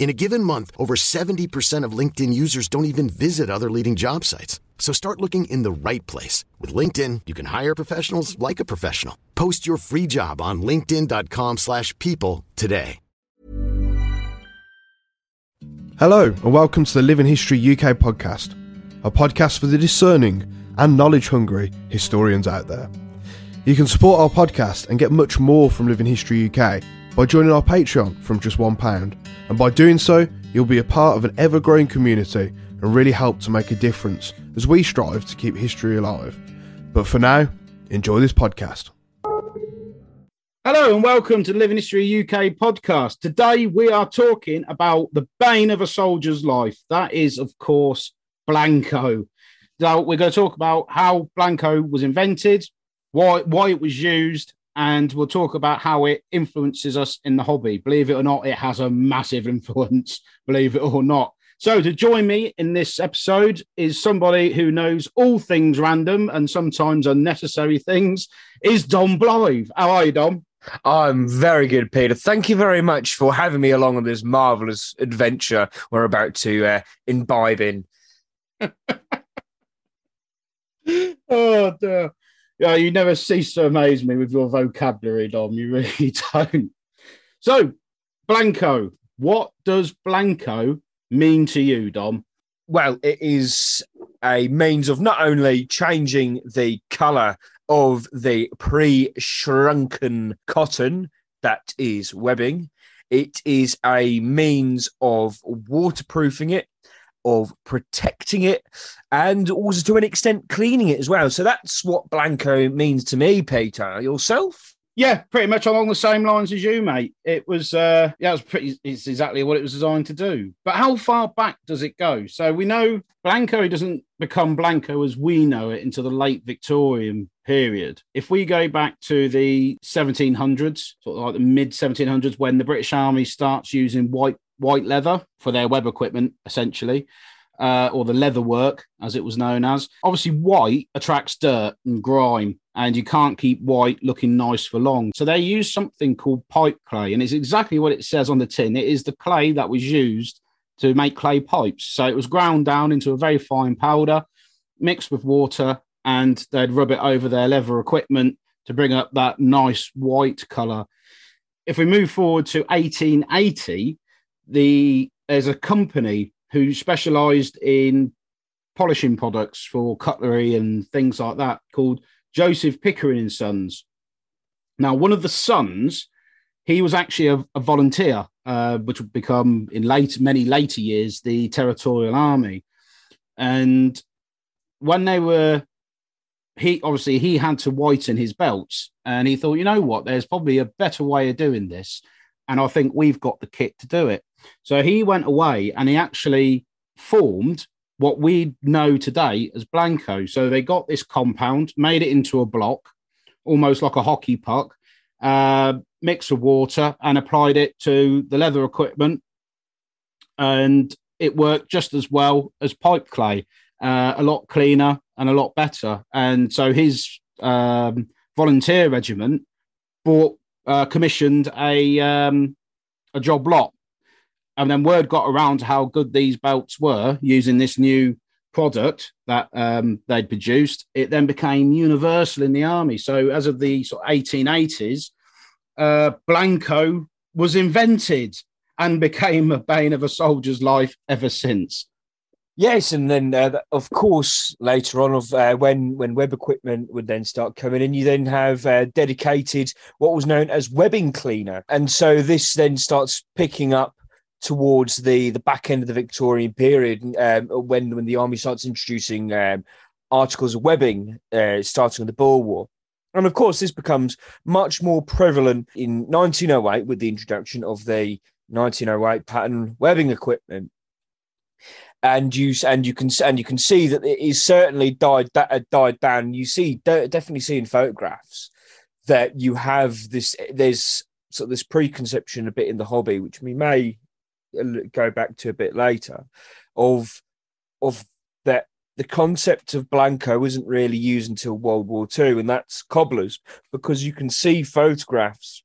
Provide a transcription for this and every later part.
In a given month, over 70% of LinkedIn users don't even visit other leading job sites. So start looking in the right place. With LinkedIn, you can hire professionals like a professional. Post your free job on linkedin.com slash people today. Hello, and welcome to the Living History UK podcast, a podcast for the discerning and knowledge-hungry historians out there. You can support our podcast and get much more from Living History UK by joining our Patreon from just £1. And by doing so, you'll be a part of an ever growing community and really help to make a difference as we strive to keep history alive. But for now, enjoy this podcast. Hello and welcome to the Living History UK podcast. Today we are talking about the bane of a soldier's life. That is, of course, Blanco. Now we're going to talk about how Blanco was invented, why why it was used, and we'll talk about how it influences us in the hobby. Believe it or not, it has a massive influence. Believe it or not. So to join me in this episode is somebody who knows all things random and sometimes unnecessary things. Is Dom Blythe? How are you, Dom? I'm very good, Peter. Thank you very much for having me along on this marvelous adventure we're about to uh, imbibe in. oh, dear. Yeah, you never cease to amaze me with your vocabulary, Dom. You really don't. So, Blanco. What does Blanco mean to you, Dom? Well, it is a means of not only changing the colour of the pre shrunken cotton that is webbing, it is a means of waterproofing it, of protecting it, and also to an extent cleaning it as well. So that's what Blanco means to me, Peter. Yourself? Yeah, pretty much along the same lines as you, mate. It was, uh, yeah, it was pretty. It's exactly what it was designed to do. But how far back does it go? So we know Blanco doesn't become Blanco as we know it into the late Victorian period. If we go back to the 1700s, sort of like the mid 1700s, when the British Army starts using white white leather for their web equipment, essentially. Uh, or the leather work, as it was known as. Obviously, white attracts dirt and grime, and you can't keep white looking nice for long. So they use something called pipe clay, and it's exactly what it says on the tin. It is the clay that was used to make clay pipes. So it was ground down into a very fine powder, mixed with water, and they'd rub it over their leather equipment to bring up that nice white color. If we move forward to 1880, the there's a company who specialized in polishing products for cutlery and things like that called Joseph Pickering and Sons. Now, one of the sons, he was actually a, a volunteer, uh, which would become in late many later years the Territorial Army. And when they were, he obviously he had to whiten his belts, and he thought, you know what, there's probably a better way of doing this, and I think we've got the kit to do it. So he went away and he actually formed what we know today as Blanco. So they got this compound, made it into a block, almost like a hockey puck, uh, mixed with water, and applied it to the leather equipment, and it worked just as well as pipe clay, uh, a lot cleaner and a lot better. And so his um, volunteer regiment bought uh, commissioned a um, a job lot, and then word got around how good these belts were using this new product that um, they'd produced. It then became universal in the army. So as of the sort of 1880s, uh, Blanco was invented and became a bane of a soldier's life ever since. Yes, and then uh, of course later on, of uh, when when web equipment would then start coming in, you then have uh, dedicated what was known as webbing cleaner, and so this then starts picking up towards the the back end of the Victorian period, um, when when the army starts introducing um, articles of webbing, uh, starting the Boer War. And of course, this becomes much more prevalent in 1908 with the introduction of the 1908 pattern webbing equipment and you and you can and you can see that it is certainly died that died down. You see definitely see in photographs that you have this. There's sort of this preconception a bit in the hobby, which we may go back to a bit later, of of that the concept of Blanco isn't really used until World War II, and that's cobblers, because you can see photographs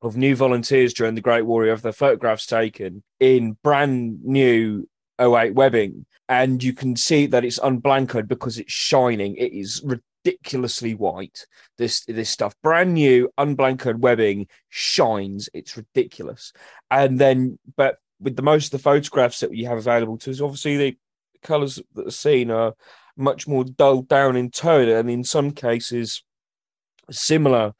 of new volunteers during the Great War of their photographs taken in brand new 08 webbing, and you can see that it's unblancoed because it's shining. It is ridiculously white. This this stuff, brand new, unblancoed webbing, shines. It's ridiculous. And then, but with the most of the photographs that you have available to us, obviously the colours that are seen are much more dulled down in tone, and in some cases, similar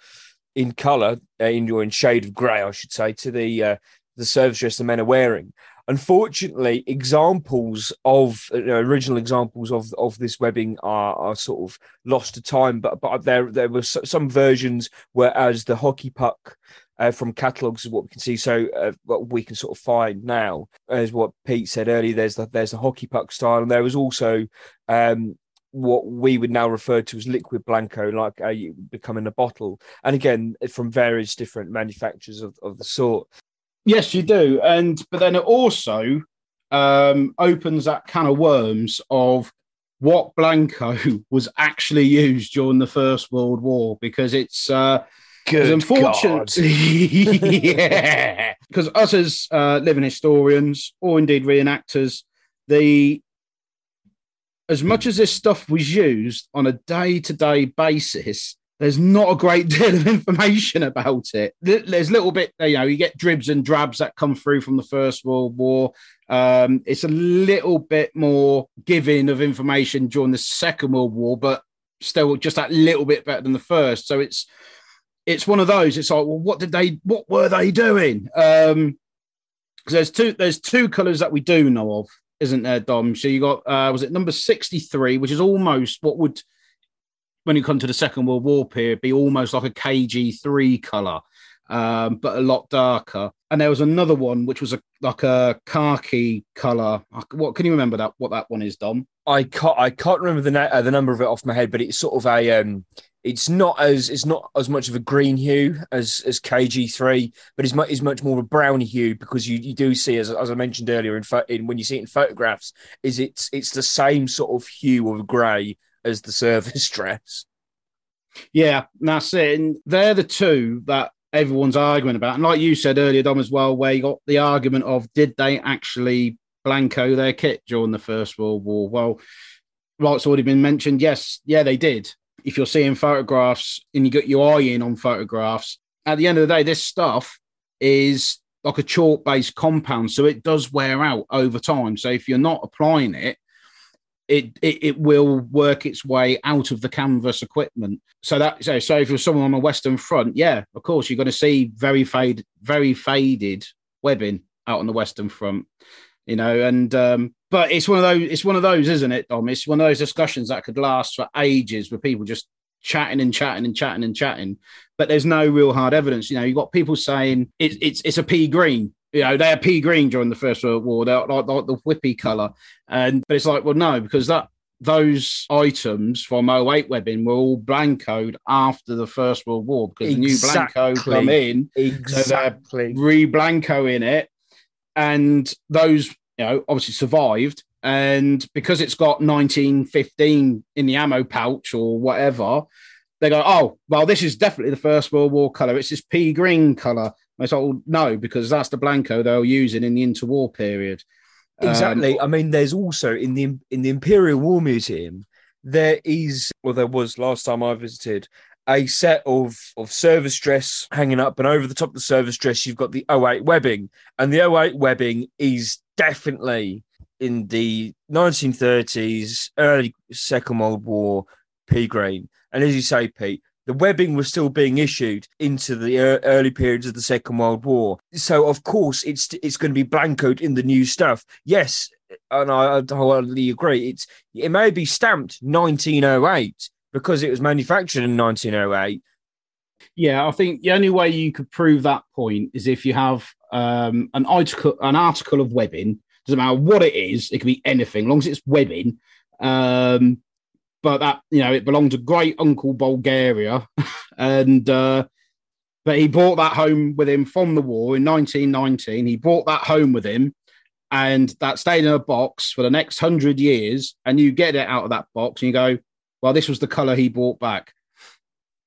in colour, uh, in your in shade of grey, I should say, to the uh, the service dress the men are wearing unfortunately, examples of you know, original examples of, of this webbing are, are sort of lost to time. But but there there were some versions whereas the hockey puck uh, from catalogs is what we can see. So uh, what we can sort of find now, as what Pete said earlier, there's the there's the hockey puck style, and there was also um, what we would now refer to as liquid blanco, like uh, become in a bottle, and again from various different manufacturers of, of the sort. Yes, you do. And but then it also um, opens that can of worms of what Blanco was actually used during the First World War because it's uh, Good unfortunate. yeah, because us as uh, living historians or indeed reenactors, the as much as this stuff was used on a day-to-day basis, there's not a great deal of information about it. There's a little bit, you know, you get dribs and drabs that come through from the First World War. Um, it's a little bit more giving of information during the Second World War, but still just that little bit better than the first. So it's it's one of those. It's like, well, what did they? What were they doing? Um, because there's two there's two colours that we do know of, isn't there, Dom? So you got uh, was it number sixty three, which is almost what would when you come to the Second World War period, be almost like a KG3 color, um, but a lot darker. And there was another one which was a like a khaki color. What can you remember that? What that one is, Dom? I can't. I can't remember the na- uh, the number of it off my head, but it's sort of a. Um, it's not as it's not as much of a green hue as as KG3, but it's much is much more of a browny hue because you, you do see as, as I mentioned earlier in, in when you see it in photographs, is it's it's the same sort of hue of grey as the service dress. Yeah, that's it. And they're the two that everyone's arguing about. And like you said earlier, Dom, as well, where you got the argument of did they actually blanco their kit during the First World War? Well, like it's already been mentioned. Yes, yeah, they did. If you're seeing photographs and you got your eye in on photographs, at the end of the day, this stuff is like a chalk based compound. So it does wear out over time. So if you're not applying it, it, it, it will work its way out of the canvas equipment. So that so, so if you're someone on the Western Front, yeah, of course you're going to see very fade, very faded webbing out on the Western Front, you know. And um, but it's one of those, it's one of those, isn't it, Dom? It's one of those discussions that could last for ages with people just chatting and chatting and chatting and chatting, but there's no real hard evidence. You know, you've got people saying it, it's it's a pea green, you know, they're pea green during the First World War. They're like, like the whippy color, and but it's like, well, no, because that those items from 08 webbing were all blancoed after the First World War because the new blanco Exactly. come in, Exactly. re-blanco in it, and those you know obviously survived. And because it's got 1915 in the ammo pouch or whatever, they go, oh, well, this is definitely the First World War color. It's this pea green color. I thought, well, no, because that's the blanco they were using in the interwar period. Um, Exactly. I mean, there's also in the in the Imperial War Museum, there is, well, there was last time I visited, a set of of service dress hanging up, and over the top of the service dress, you've got the 08 webbing, and the 08 webbing is definitely in the 1930s, early Second World War, pea green. And as you say, Pete, the webbing was still being issued into the ear- early periods of the Second World War. So, of course, it's it's going to be blancoed in the new stuff. Yes, and I, I wholly agree. It's it may be stamped 1908 because it was manufactured in 1908. Yeah, I think the only way you could prove that point is if you have um, an article, an article of webbing. Doesn't matter what it is; it could be anything, as long as it's webbing. Um, but that you know, it belonged to great uncle Bulgaria, and uh, but he brought that home with him from the war in 1919. He brought that home with him, and that stayed in a box for the next hundred years. And you get it out of that box, and you go, "Well, this was the color he brought back."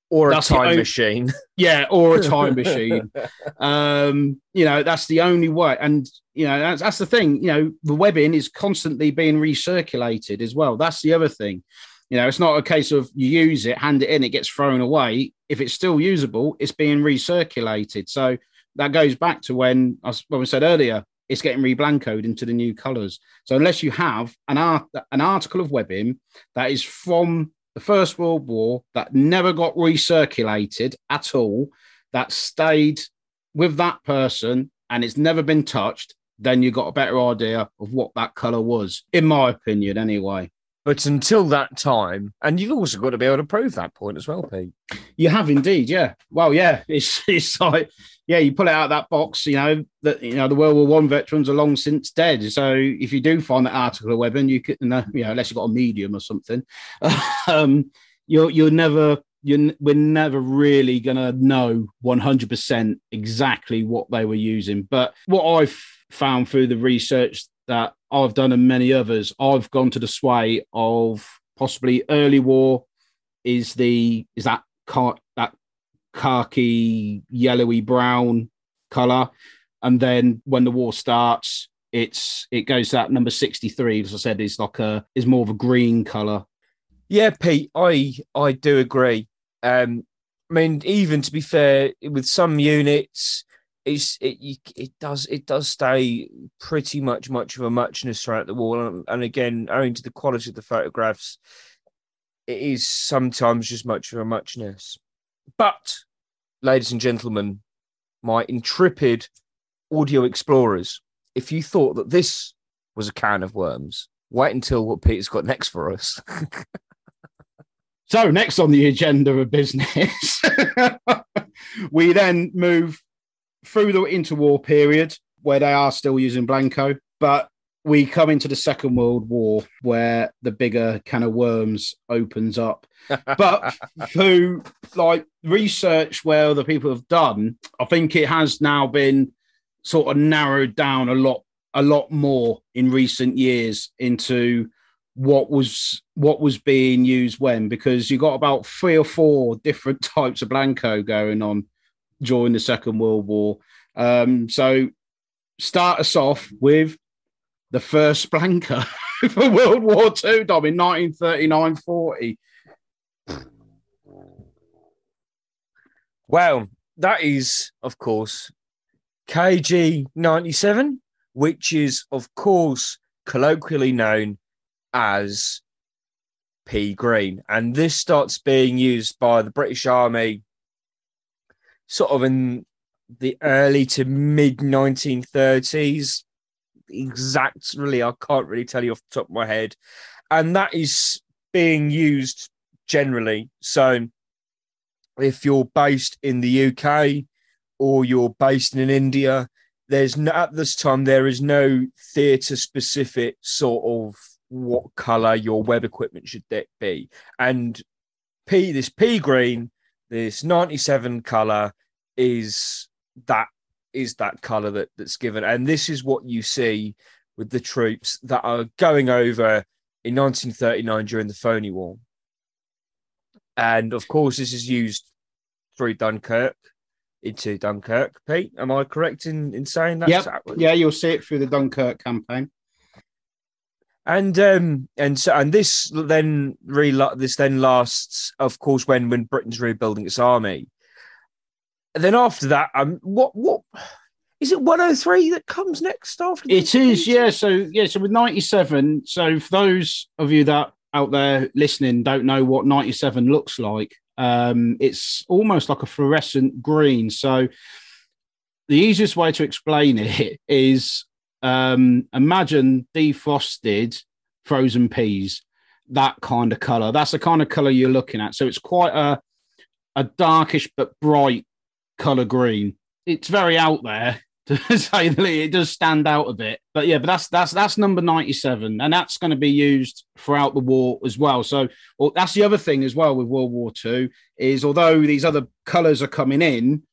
Or That's a time only- machine. Yeah, or a time machine. um, you know, that's the only way. And you know, that's that's the thing. You know, the webbing is constantly being recirculated as well. That's the other thing. You know, it's not a case of you use it, hand it in, it gets thrown away. If it's still usable, it's being recirculated. So that goes back to when I we said earlier, it's getting reblancoed into the new colours. So unless you have an art an article of webbing that is from the First World War that never got recirculated at all, that stayed with that person and it's never been touched, then you got a better idea of what that colour was, in my opinion, anyway. But until that time, and you've also got to be able to prove that point as well, Pete. You have indeed, yeah. Well, yeah, it's it's like yeah, you pull it out of that box, you know that you know the World War One veterans are long since dead. So if you do find that article of weapon, you could, you know, unless you've got a medium or something, um, you're you're never you're we're never really gonna know one hundred percent exactly what they were using. But what I've found through the research that I've done and many others, I've gone to the sway of possibly early war is the is that car that khaki yellowy brown color. And then when the war starts it's it goes to that number 63 as i said is like a is more of a green color. Yeah, Pete, I I do agree. Um, I mean, even to be fair, with some units, it's it you, it does it does stay pretty much much of a muchness throughout the wall, and, and again, owing to the quality of the photographs, it is sometimes just much of a muchness. But, ladies and gentlemen, my intrepid audio explorers, if you thought that this was a can of worms, wait until what Peter's got next for us. so next on the agenda of business we then move through the interwar period where they are still using blanco but we come into the second world war where the bigger can of worms opens up. But through like research where the people have done, I think it has now been sort of narrowed down a lot, a lot more in recent years into what was what was being used when, because you got about three or four different types of blanco going on during the Second World War. Um, so start us off with the first blanco for World War II, Dom, in 1939-40. Well, that is, of course, KG 97, which is, of course, colloquially known as pea green. And this starts being used by the British Army sort of in the early to mid 1930s. Exactly, I can't really tell you off the top of my head. And that is being used generally. So, if you're based in the UK or you're based in India, there's no, at this time there is no theatre specific sort of what color your web equipment should be. And P, this pea green, this 97 color is that is that color that that's given. And this is what you see with the troops that are going over in 1939 during the Phoney War. And of course, this is used through Dunkirk into Dunkirk. Pete, am I correct in, in saying that? Yep. Yeah, you'll see it through the Dunkirk campaign. And um and so and this then re this then lasts, of course, when when Britain's rebuilding its army. And then after that, um, what what is it 103 that comes next after it is yeah. So yeah so with 97 so for those of you that out there listening don't know what 97 looks like um it's almost like a fluorescent green. So the easiest way to explain it is um imagine defrosted frozen peas that kind of color that's the kind of color you're looking at. So it's quite a a darkish but bright color green it's very out there to say the least. It does stand out a bit. But yeah, but that's that's that's number 97, and that's going to be used throughout the war as well. So well, that's the other thing as well with World War II is although these other colours are coming in,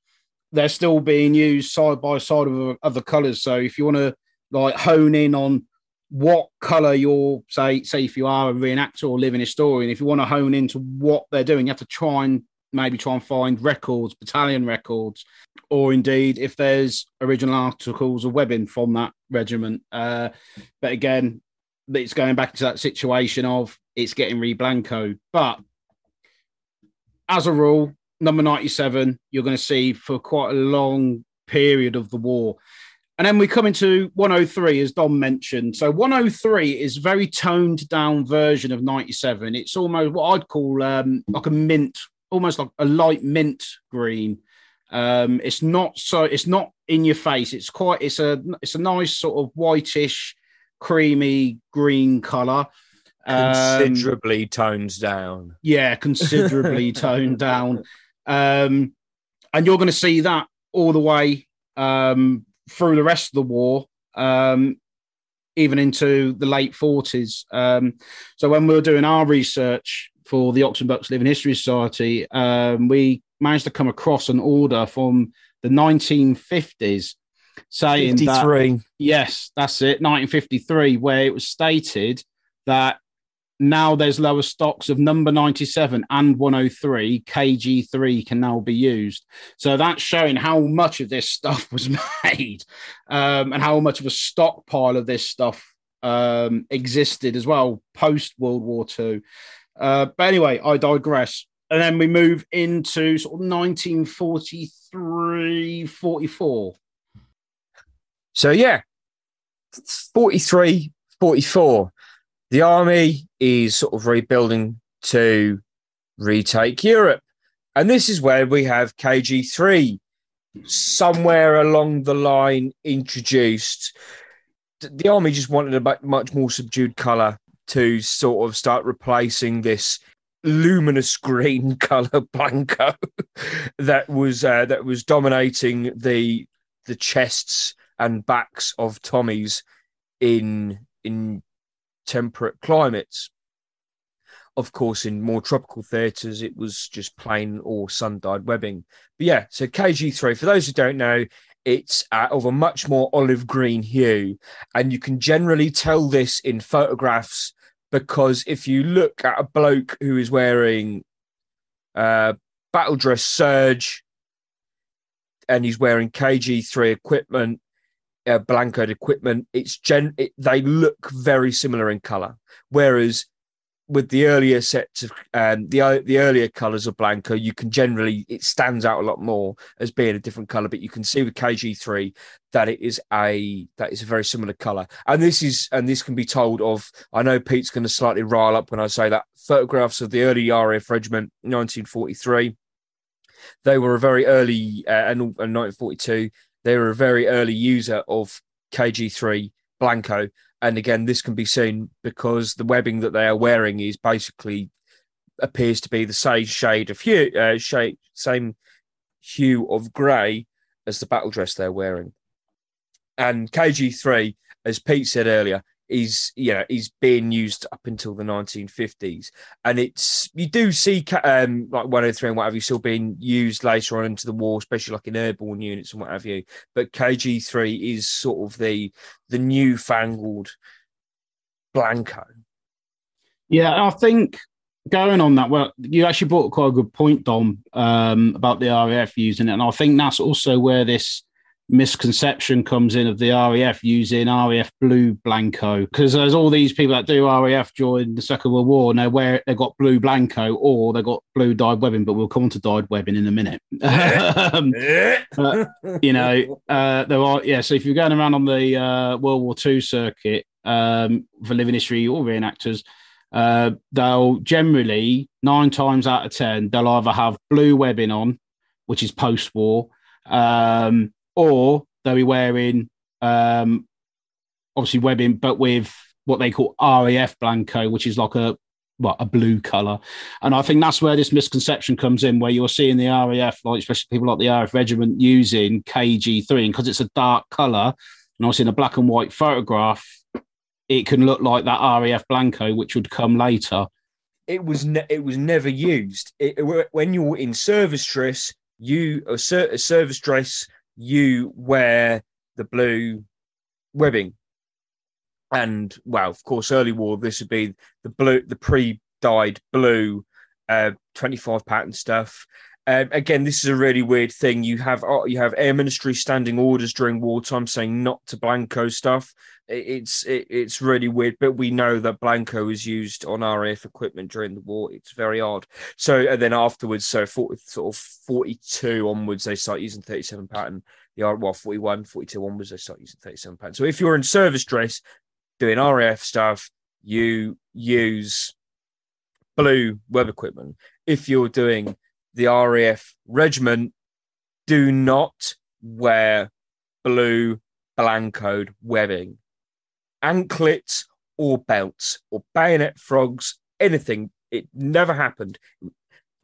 they're still being used side by side with other colours. So if you want to like hone in on what color you're say say if you are a reenactor or living historian if you want to hone into what they're doing you have to try and maybe try and find records, battalion records, or indeed if there's original articles or webbing from that regiment. Uh, but again, it's going back to that situation of it's getting re-blanco. But as a rule, number 97, you're going to see for quite a long period of the war. And then we come into 103, as Dom mentioned. So 103 is very toned down version of 97. It's almost what I'd call um, like a mint almost like a light mint green. Um, it's not so it's not in your face. It's quite it's a it's a nice sort of whitish, creamy green color. Considerably um, toned down. Yeah, considerably toned down. Um, and you're going to see that all the way um, through the rest of the war, um, even into the late 40s. Um, so when we were doing our research for the Oxford Bucks Living History Society, um, we managed to come across an order from the 1950s saying 53. that yes, that's it, 1953, where it was stated that now there's lower stocks of number 97 and 103 kg3 can now be used so that's showing how much of this stuff was made um, and how much of a stockpile of this stuff um, existed as well post world war ii uh, but anyway, I digress. And then we move into sort of 1943, 44. So, yeah, 43, 44. The army is sort of rebuilding to retake Europe. And this is where we have KG3 somewhere along the line introduced. The army just wanted a much more subdued color to sort of start replacing this luminous green color blanco that was uh, that was dominating the the chests and backs of Tommies in in temperate climates. Of course, in more tropical theatres, it was just plain or sun dyed webbing. But yeah, so KG3, for those who don't know, it's uh, of a much more olive green hue. And you can generally tell this in photographs because if you look at a bloke who is wearing uh, battle dress serge and he's wearing KG3 equipment, uh, equipment, it's gen. It, they look very similar in color. Whereas with the earlier sets of um, the the earlier colors of Blanco, you can generally it stands out a lot more as being a different color. But you can see with KG3 that it is a that is a very similar color, and this is and this can be told of. I know Pete's going to slightly rile up when I say that photographs of the early RAF regiment, 1943. They were a very early uh, and, and 1942. They were a very early user of KG3 Blanco and again, this can be seen because the webbing that they are wearing is basically appears to be the same shade of hue, uh, shade, same hue of grey as the battle dress they're wearing. And KG3, as Pete said earlier, is you know is being used up until the 1950s and it's you do see um like 103 and what have you still being used later on into the war especially like in airborne units and what have you. But kg3 is sort of the the newfangled blanco. Yeah i think going on that well you actually brought quite a good point dom um, about the raf using it. And i think that's also where this misconception comes in of the RAF using RAF blue blanco because there's all these people that do RAF during the Second World War and they wear they got blue blanco or they got blue dyed webbing, but we'll come on to dyed webbing in a minute. um, you know, uh, there are yeah. So if you're going around on the uh, World War II circuit um, for living history or reenactors. Uh, they'll generally nine times out of ten they'll either have blue webbing on, which is post-war, um, or they'll be wearing um, obviously webbing, but with what they call RAF Blanco, which is like a what a blue color. And I think that's where this misconception comes in, where you're seeing the RAF, like especially people like the RAF regiment using KG3, and because it's a dark color, and obviously in a black and white photograph, it can look like that RAF Blanco, which would come later. It was ne- it was never used. It, when you're in service dress, you a, ser- a service dress you wear the blue webbing. And well, of course, early war, this would be the blue, the pre-dyed blue, uh, 25 pattern stuff. Um, again, this is a really weird thing. You have uh, you have air ministry standing orders during wartime saying not to blanco stuff. It's it, it's really weird, but we know that blanco is used on RAF equipment during the war. It's very odd. So and then afterwards, so 40, sort of forty two onwards, they start using thirty seven pattern. The R well 41, 42 onwards, they start using thirty seven pattern. So if you're in service dress doing RAF stuff, you use blue web equipment. If you're doing the RAF regiment do not wear blue blancoed webbing, anklets or belts or bayonet frogs, anything. It never happened.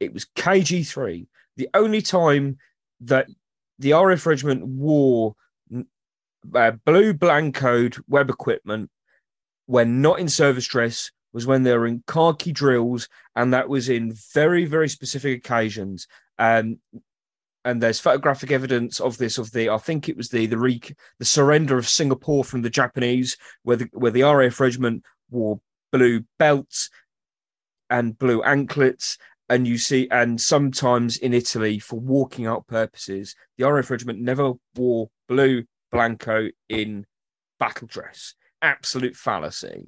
It was KG3. The only time that the RAF regiment wore uh, blue blancoed web equipment when not in service dress was when they were in khaki drills, and that was in very, very specific occasions. Um, and there's photographic evidence of this of the I think it was the the re, the surrender of Singapore from the Japanese, where the where the RAF regiment wore blue belts and blue anklets. And you see, and sometimes in Italy, for walking out purposes, the RAF regiment never wore blue blanco in battle dress. Absolute fallacy.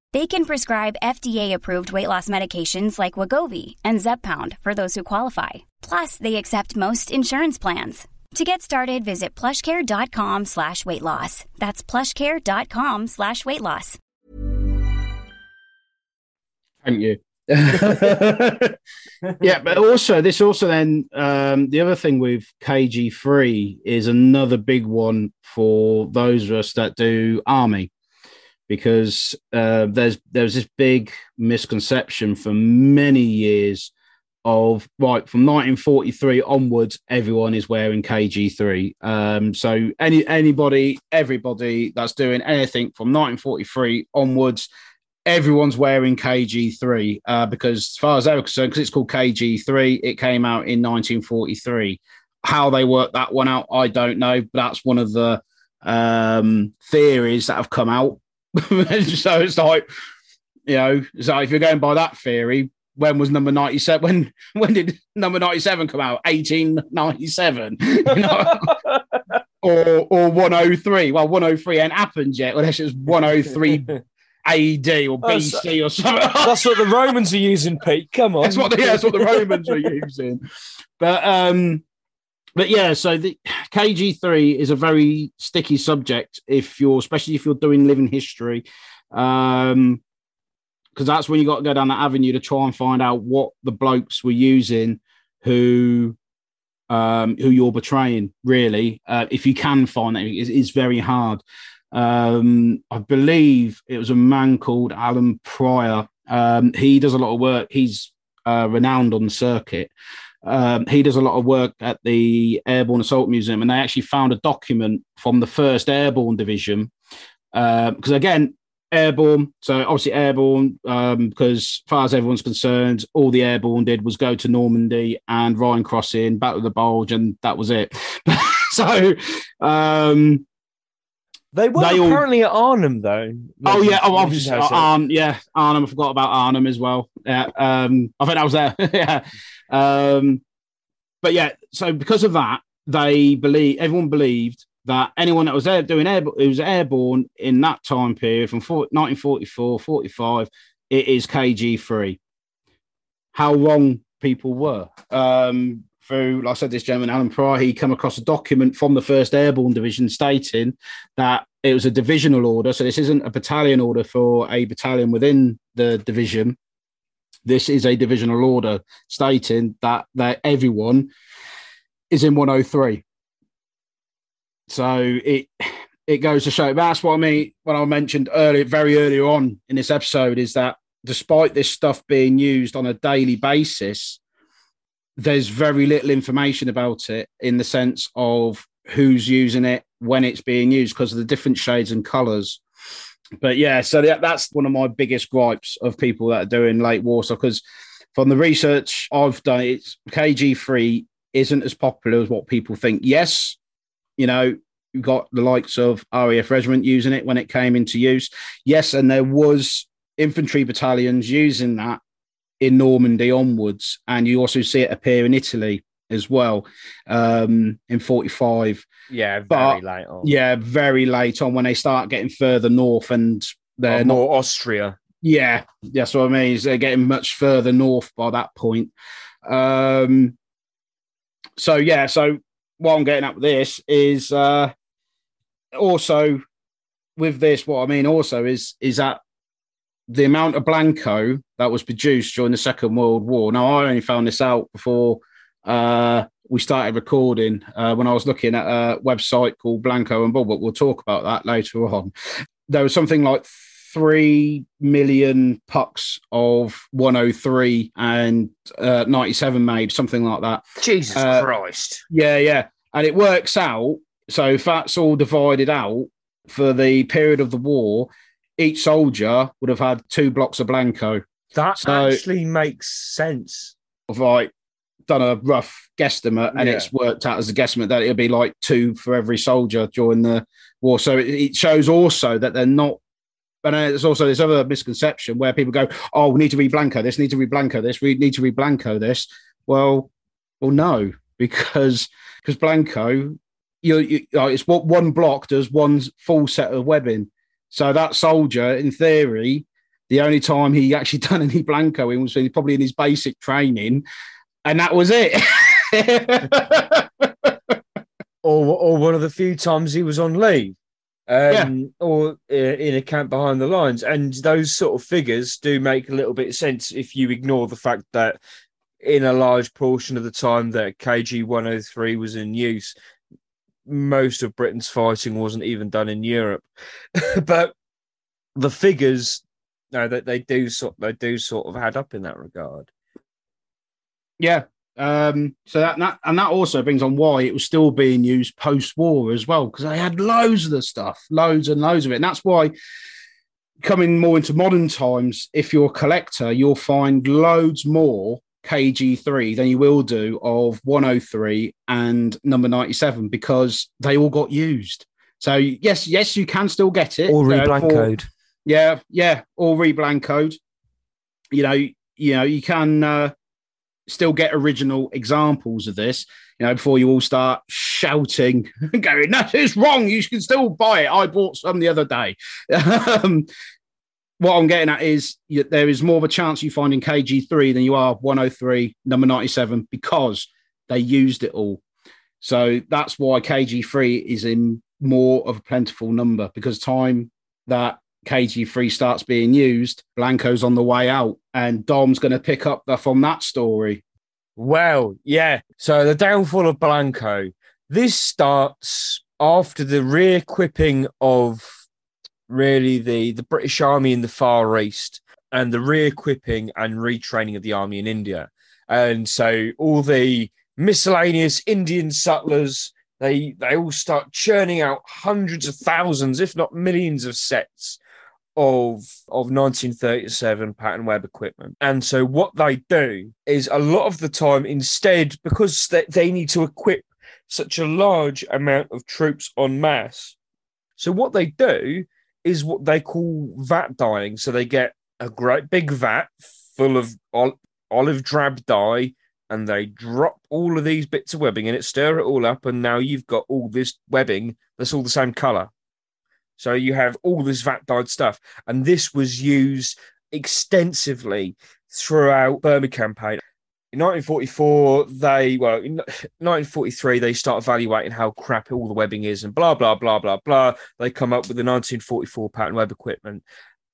They can prescribe FDA-approved weight loss medications like Wegovy and Zepbound for those who qualify. Plus, they accept most insurance plans. To get started, visit plushcare.com slash weight loss. That's plushcare.com slash weight loss. Thank you. yeah, but also this also then um, the other thing with KG3 is another big one for those of us that do army because uh, there's there's this big misconception for many years of right from 1943 onwards everyone is wearing kg3 um so any anybody everybody that's doing anything from 1943 onwards everyone's wearing kg3 uh, because as far as they're concerned because it's called kg3 it came out in 1943 how they worked that one out i don't know but that's one of the um theories that have come out so it's like, you know, so if you're going by that theory, when was number 97? When when did number 97 come out? 1897. You know? or or 103. Well, 103 ain't happened yet. Unless it's 103 AD or BC or something. That's what the Romans are using, Pete. Come on. That's what the, yeah, that's what the Romans were using. But um, but yeah, so the KG3 is a very sticky subject if you're, especially if you're doing living history, um, because that's when you got to go down that avenue to try and find out what the blokes were using, who. Um, who you're betraying, really? Uh, if you can find that, it's, it's very hard. Um, I believe it was a man called Alan Pryor. Um, he does a lot of work. He's uh, renowned on the circuit. Um, he does a lot of work at the Airborne Assault Museum, and they actually found a document from the First Airborne Division. Because again, airborne, so obviously airborne, um, because as far as everyone's concerned, all the airborne did was go to Normandy and Rhine Crossing, Battle of the Bulge, and that was it. so, um, They were They all- apparently at Arnhem, though. Oh yeah, oh obviously, No, so- Arn, yeah, Arnhem. I forgot about Arnhem as well. Yeah, um, I think I was there. yeah, um, but yeah. So because of that, they believe everyone believed that anyone that was doing air, who was airborne in that time period from 4, 1944, 45, it is KG free. How wrong people were. Um, through, like I said, this gentleman, Alan Pryor, he come across a document from the 1st Airborne Division stating that it was a divisional order. So this isn't a battalion order for a battalion within the division. This is a divisional order stating that that everyone is in 103. So it it goes to show that's what I mean when I mentioned earlier, very early on in this episode, is that despite this stuff being used on a daily basis, there's very little information about it in the sense of who's using it when it's being used because of the different shades and colors. But yeah, so that, that's one of my biggest gripes of people that are doing late Warsaw because from the research I've done, it's KG3 isn't as popular as what people think. Yes, you know, you've got the likes of RAF Regiment using it when it came into use. Yes, and there was infantry battalions using that in Normandy onwards, and you also see it appear in Italy as well um, in 45. Yeah, very But- late on. Yeah, very late on when they start getting further north, and they're Or not. more Austria. Yeah, that's what I mean. Is they're getting much further north by that point. Um, so yeah, so what I'm getting at with this is uh, also with this. What I mean also is is that the amount of blanco that was produced during the Second World War. Now I only found this out before uh, we started recording uh, when I was looking at a website called Blanco and Bull, but we'll talk about that later on. There was something like three million pucks of 103 and uh, 97 made, something like that. Jesus Uh, Christ. Yeah, yeah. And it works out. So if that's all divided out for the period of the war, each soldier would have had two blocks of Blanco. That so- actually makes sense. Like done a rough guesstimate and Yeah. it's worked out as a guesstimate that it'll be like two for every soldier during the war. So it, it shows also that they're not. And there's also this other misconception where people go, "Oh, we need to read Blanco this, need to read Blanco this, we need to read Blanco this." Well, well, no, because because Blanco, you, you it's what one block does one full set of webbing. So that soldier, in theory, the only time he actually done any Blanco in was probably in his basic training, and that was it. Or, or one of the few times he was on leave. Um, or uh, in a camp behind the lines. And those sort of figures do make a little bit of sense if you ignore the fact that in a large portion of the time that KG 103 was in use, most of Britain's fighting wasn't even done in Europe. but the figures, no, that they do sort they do sort of add up in that regard. Yeah. Um, so that, that and that also brings on why it was still being used post-war as well, because they had loads of the stuff, loads and loads of it. And that's why coming more into modern times, if you're a collector, you'll find loads more KG3 than you will do of 103 and number 97 because they all got used. So yes, yes, you can still get it. Or uh, reblancoed. yeah, yeah, or reblancoed. You know, you know, you can uh, still get original examples of this, you know, before you all start shouting, going, that is wrong. You can still buy it. I bought some the other day. um, what I'm getting at is there is more of a chance you find in KG3 than you are 103, number 97, because they used it all. So that's why KG3 is in more of a plentiful number because time that KG3 starts being used, Blanco's on the way out, and Dom's going to pick up the, from that story. Well, yeah. So the downfall of Blanco. This starts after the re-equipping of really the, the British Army in the Far East and the re-equipping and retraining of the army in India. And so all the miscellaneous Indian sutlers, they they all start churning out hundreds of thousands, if not millions, of sets of of 1937 pattern web equipment. And so what they do is a lot of the time instead because they, they need to equip such a large amount of troops en masse. So what they do is what they call vat dyeing. So they get a great big vat full of ol- olive drab dye and they drop all of these bits of webbing in it, stir it all up, and now you've got all this webbing that's all the same color. So you have all this vat dyed stuff, and this was used extensively throughout Burma campaign. In 1944, they well, in 1943 they start evaluating how crap all the webbing is, and blah blah blah blah blah. They come up with the 1944 pattern web equipment,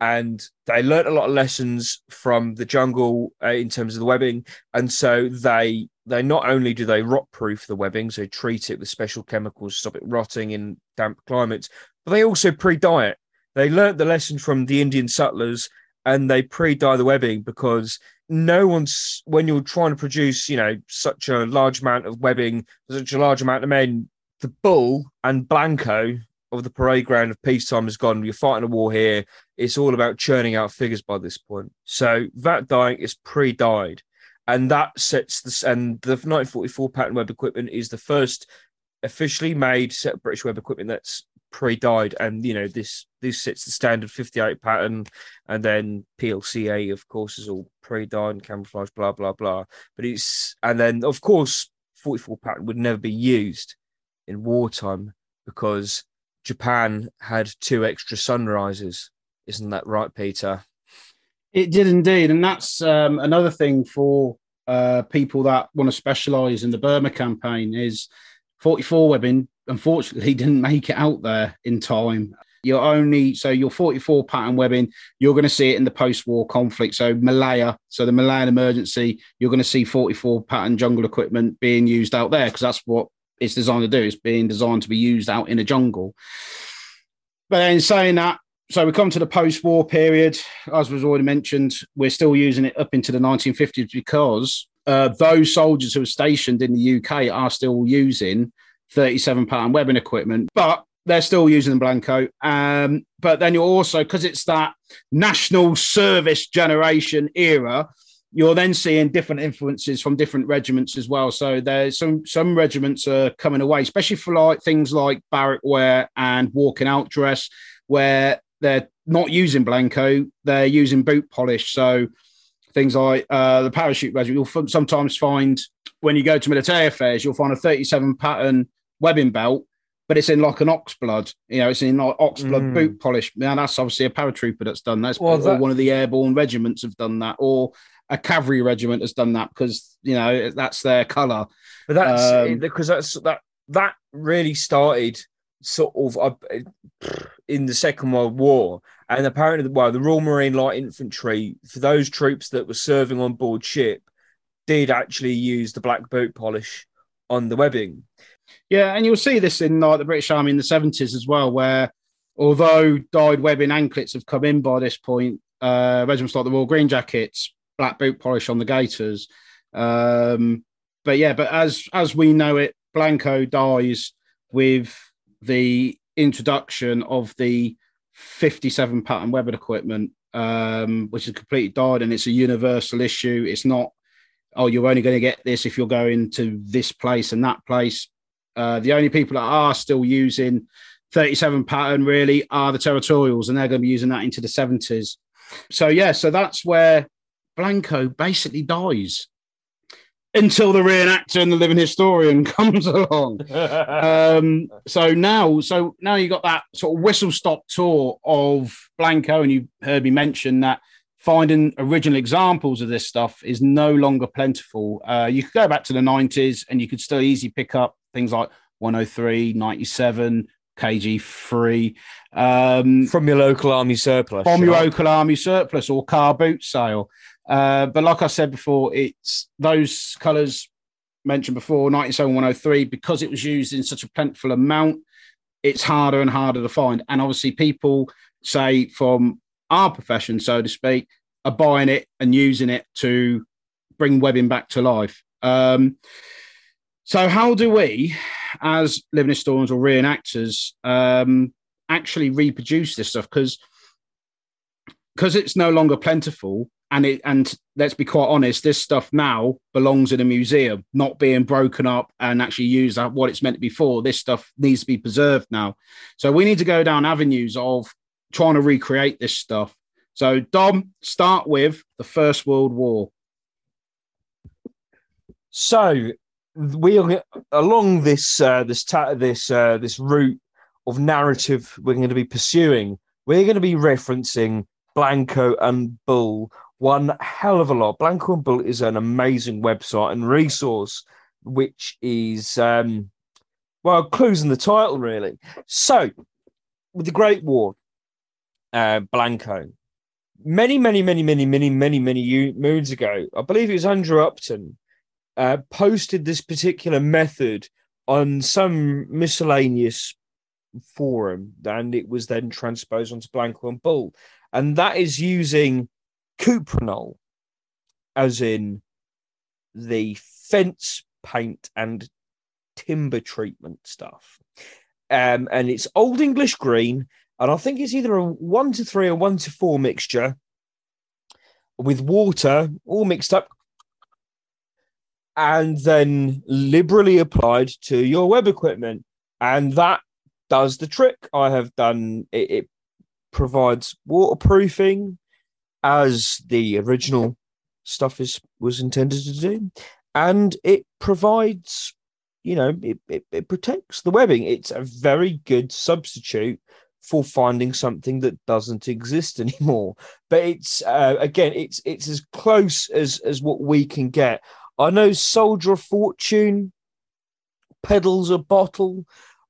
and they learnt a lot of lessons from the jungle uh, in terms of the webbing and so they they not only do they rot proof the webbing so treat it with special chemicals to stop it rotting in damp climates but they also pre-dye it they learnt the lesson from the indian sutlers and they pre-dye the webbing because no one's when you're trying to produce you know such a large amount of webbing such a large amount of men the bull and blanco of the parade ground of peacetime is gone. You're fighting a war here. It's all about churning out figures by this point. So that dyeing is pre-dyed, and that sets this. And the 1944 pattern web equipment is the first officially made set of British web equipment that's pre-dyed, and you know this this sets the standard 58 pattern, and then PLCE of course is all pre-dyed and camouflage, blah blah blah. But it's and then of course 44 pattern would never be used in wartime because Japan had two extra sunrises. Isn't that right, Peter? It did indeed. And that's um, another thing for uh, people that want to specialize in the Burma campaign is 44 webbing, unfortunately, didn't make it out there in time. You're only so your 44 pattern webbing, you're going to see it in the post-war conflict. So Malaya, so the Malayan emergency, you're going to see 44 pattern jungle equipment being used out there because that's what it's designed to do. It's being designed to be used out in a jungle. But in saying that, so we come to the post-war period. As was already mentioned, we're still using it up into the 1950s because uh, those soldiers who are stationed in the UK are still using 37 pound webbing equipment, but they're still using the Blanco. Um, but then you're also because it's that national service generation era you're then seeing different influences from different regiments as well. So there's some some regiments are coming away, especially for like things like barrack wear and walking out dress, where they're not using blanco, they're using boot polish. So things like uh, the parachute regiment, you'll sometimes find when you go to military affairs, you'll find a 37 pattern webbing belt, but it's in like an ox blood. You know, it's in like ox blood mm. boot polish. Now that's obviously a paratrooper that's done that. Well, that... one of the airborne regiments have done that, or a cavalry regiment has done that because you know that's their color. But that's um, because that's that that really started sort of uh, in the Second World War, and apparently, well, the Royal Marine Light Infantry for those troops that were serving on board ship did actually use the black boot polish on the webbing. Yeah, and you'll see this in like the British Army in the seventies as well, where although dyed webbing anklets have come in by this point, uh, regiments like the Royal Green Jackets black boot polish on the gaiters. Um, but yeah, but as as we know it, Blanco dies with the introduction of the 57 pattern webbing equipment, um, which is completely dyed, and it's a universal issue. It's not, oh, you're only going to get this if you're going to this place and that place. Uh, the only people that are still using 37 pattern really are the territorials, and they're going to be using that into the 70s. So yeah, so that's where Blanco basically dies. Until the reenactor and the living historian comes along. um, so now, so now you got that sort of whistle stop tour of Blanco, and you heard me mention that finding original examples of this stuff is no longer plentiful. Uh, you could go back to the 90s and you could still easily pick up things like 103, 97, KG3. Um, from your local army surplus. From your local army surplus or car boot sale. Uh, but like I said before, it's those colours mentioned before, 97 103, because it was used in such a plentiful amount, it's harder and harder to find. And obviously, people say from our profession, so to speak, are buying it and using it to bring webbing back to life. Um, so, how do we, as living historians or reenactors, um, actually reproduce this stuff? Because because it's no longer plentiful, and it and let's be quite honest, this stuff now belongs in a museum, not being broken up and actually used at what it's meant to be for. This stuff needs to be preserved now. So we need to go down avenues of trying to recreate this stuff. So, Dom, start with the First World War. So, we along this uh, this ta- this uh, this route of narrative we're going to be pursuing. We're going to be referencing Blanco and Bull one hell of a lot. Blanco and Bull is an amazing website and resource, which is um, well clues in the title really. So, with the Great War, uh, Blanco. Many, many, many, many, many, many, many moons ago, I believe it was Andrew Upton, uh, posted this particular method on some miscellaneous forum, and it was then transposed onto Blanco and Bull. And that is using cuprinol, as in the fence paint and timber treatment stuff. Um, and it's Old English green, and I think it's either a one to three or one to four mixture with water all mixed up and then liberally applied to your web equipment. And that does the trick. I have done it, it provides waterproofing as the original stuff is was intended to do. And it provides, you know, it, it, it protects the webbing. It's a very good substitute for finding something that doesn't exist anymore. But it's uh, again, it's it's as close as as what we can get. I know Soldier of Fortune peddles a bottle.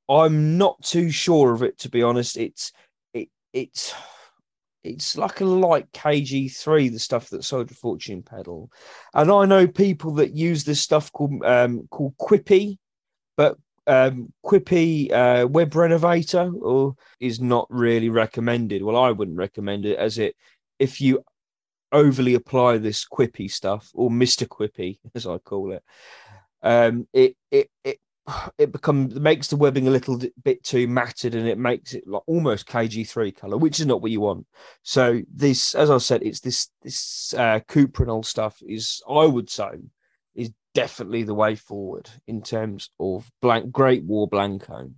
I'm not too sure of it to be honest. It's it it's it's like a light KG3, the stuff that Soldier of Fortune peddle. And I know people that use this stuff called um, called Quippy, but um, Quippy uh, Web Renovator or is not really recommended. Well, I wouldn't recommend it as it if you overly apply this Quippy stuff or Mister Quippy as I call it, um, it it it it becomes makes the webbing a little bit too matted and it makes it like almost KG3 color, which is not what you want. So this, as I said, it's this this uh, cuprinol stuff is I would say is definitely the way forward in terms of blank Great War Blanco.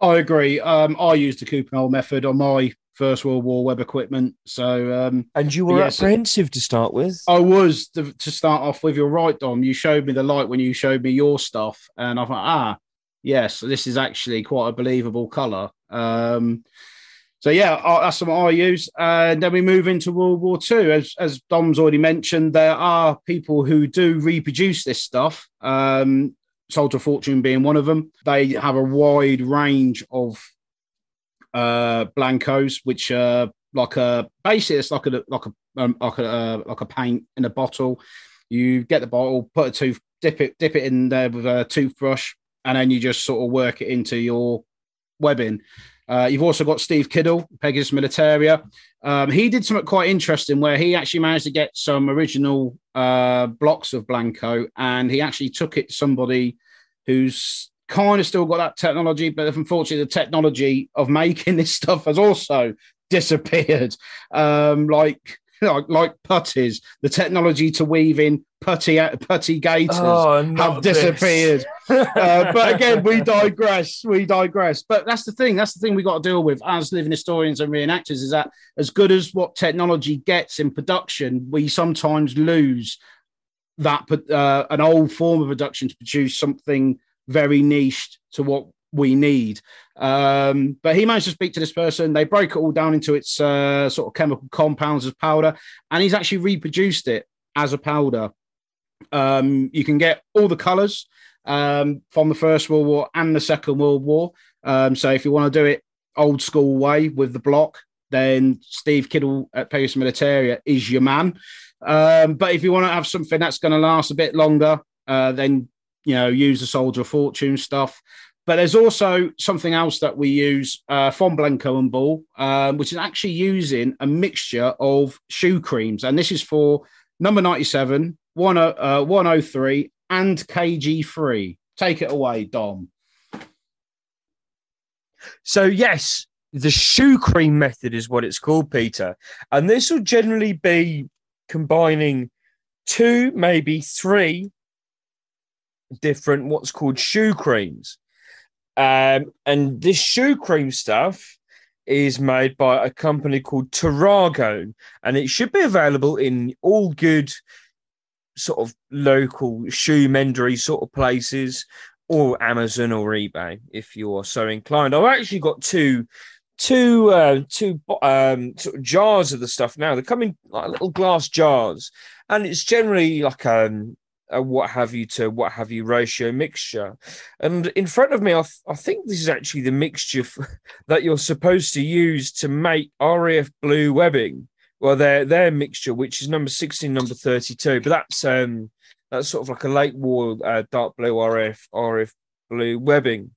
I agree. Um, I used the cuprinol method on my First World War web equipment. So, um, and you were yes, apprehensive to start with. I was to, to, start off with. You're right, Dom. You showed me the light when you showed me your stuff, and I thought, ah, yes, this is actually quite a believable color. Um, so yeah, that's what I use. And then we move into World War II. As, as Dom's already mentioned, there are people who do reproduce this stuff. Um, Soldier Fortune being one of them. They have a wide range of uh, blancos, which are like a basically it's like a like a um, like a uh, like a paint in a bottle. You get the bottle, put a tooth, dip it, dip it in there with a toothbrush, and then you just sort of work it into your webbing. Uh, you've also got Steve Kiddle, Pegasus Militaria. Um, he did something quite interesting where he actually managed to get some original uh, blocks of Blanco and he actually took it to somebody who's kind of still got that technology, but unfortunately, the technology of making this stuff has also disappeared. Um, like like, like puttees, the technology to weave in puttee puttee gaiters oh, have disappeared. uh, but again, we digress. We digress. But that's the thing. That's the thing we got to deal with as living historians and reenactors is that as good as what technology gets in production, we sometimes lose that uh, an old form of production to produce something very niche to what we need. Um, but he managed to speak to this person. They broke it all down into its uh, sort of chemical compounds as powder, and he's actually reproduced it as a powder. Um, you can get all the colors um, from the First World War and the Second World War. Um, so if you want to do it old school way with the block, then Steve Kiddle at Paris Militaria is your man. Um, but if you want to have something that's going to last a bit longer, uh, then you know use the Soldier of Fortune stuff. But there's also something else that we use uh, from Blanco and Bull, um, which is actually using a mixture of shoe creams, and this is for number 97, 10, uh, 103, and KG3. Take it away, Dom. So yes, the shoe cream method is what it's called, Peter. And this will generally be combining two, maybe three different what's called shoe creams. Um, and this shoe cream stuff is made by a company called Tarrago, and it should be available in all good sort of local shoe mendery sort of places or Amazon or eBay if you are so inclined. I've actually got two two uh, two um, sort of jars of the stuff now. They come in like little glass jars, and it's generally like um, a what have you to what have you ratio mixture. And in front of me, I, th- I think this is actually the mixture that you're supposed to use to make RAF blue webbing. Well, their their mixture, which is number sixteen, number thirty two, but that's um that's sort of like a late war uh, dark blue RF RF blue webbing.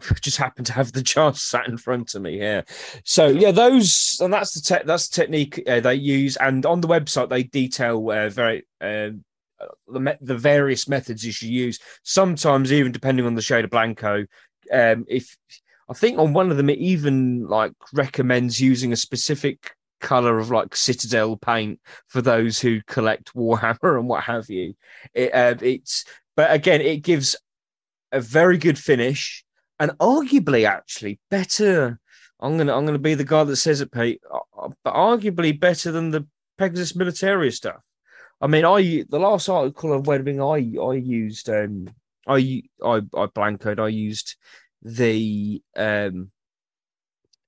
just happen to have the jar sat in front of me here. So yeah, those and that's the te- that's the technique uh, they use, and on the website they detail uh, very uh, the the various methods you should use. Sometimes even depending on the shade of blanco, um, if I think on one of them it even like recommends using a specific color of like citadel paint for those who collect warhammer and what have you it, uh, it's but again it gives a very good finish and arguably actually better. I'm gonna I'm gonna be the guy that says it, Pete. Uh, but arguably better than the Pegasus Militaria stuff. I mean, I the last article of webbing I I used um I I I blancoed I used the um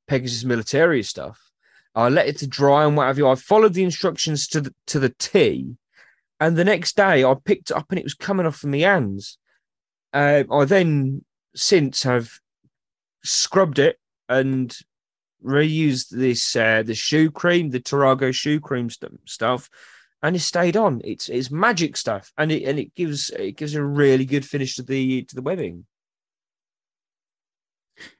Pegasus Militaria stuff. I let it to dry and what have you. I followed the instructions to the to the T, and the next day I picked it up and it was coming off of my hands. Uh, I then since have scrubbed it and reused this uh, the shoe cream, the Tarrago shoe cream st- stuff, and it stayed on. It's it's magic stuff, and it and it gives it gives a really good finish to the to the webbing.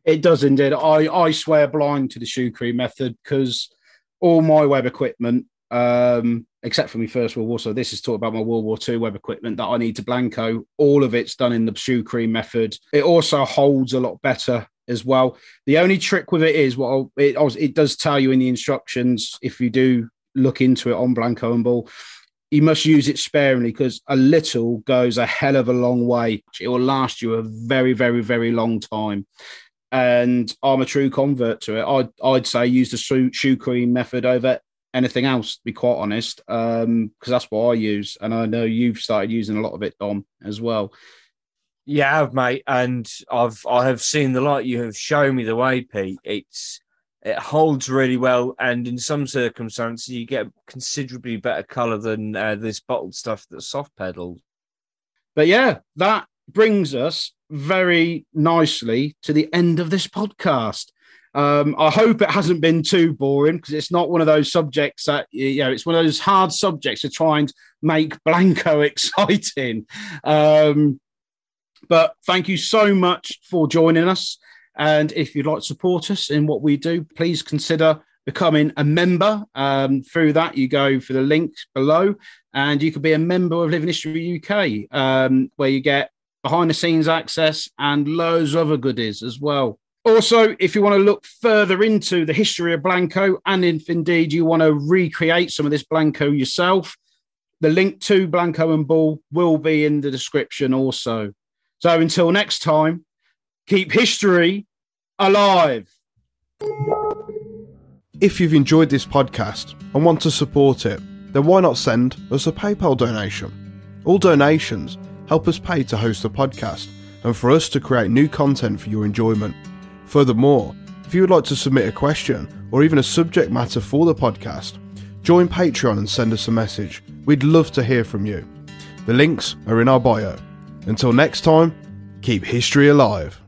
It does indeed. I I swear blind to the shoe cream method because all my web equipment um, except for my First World War. So this is talk about my World War II web equipment that I need to blanco. All of it's done in the shoe cream method. It also holds a lot better as well. The only trick with it is what it, it does tell you in the instructions if you do look into it on Blanco and Bull. You must use it sparingly because a little goes a hell of a long way. It will last you a very, very, very long time and I'm a true convert to it. I'd, I'd say use the shoe, shoe cream method over anything else, to be quite honest, because um, that's what I use. And I know you've started using a lot of it, Dom, as well. Yeah, mate, and I've I have seen the light. You have shown me the way, Pete. It's it holds really well, and in some circumstances, you get considerably better color than uh, this bottled stuff that's soft pedaled. But yeah, that brings us very nicely to the end of this podcast. Um, I hope it hasn't been too boring because it's not one of those subjects that you know it's one of those hard subjects to try and make Blanco exciting. Um, but thank you so much for joining us. And if you'd like to support us in what we do, please consider becoming a member. Um, through that, you go for the link below, and you could be a member of Living History UK, um, where you get behind the scenes access and loads of other goodies as well. Also, if you want to look further into the history of Blanco, and if indeed you want to recreate some of this Blanco yourself, the link to Blanco and Bull will be in the description also. So until next time, keep history alive. If you've enjoyed this podcast and want to support it, then why not send us a PayPal donation? All donations help us pay to host the podcast and for us to create new content for your enjoyment. Furthermore, if you would like to submit a question or even a subject matter for the podcast, join Patreon and send us a message. We'd love to hear from you. The links are in our bio. Until next time, keep history alive.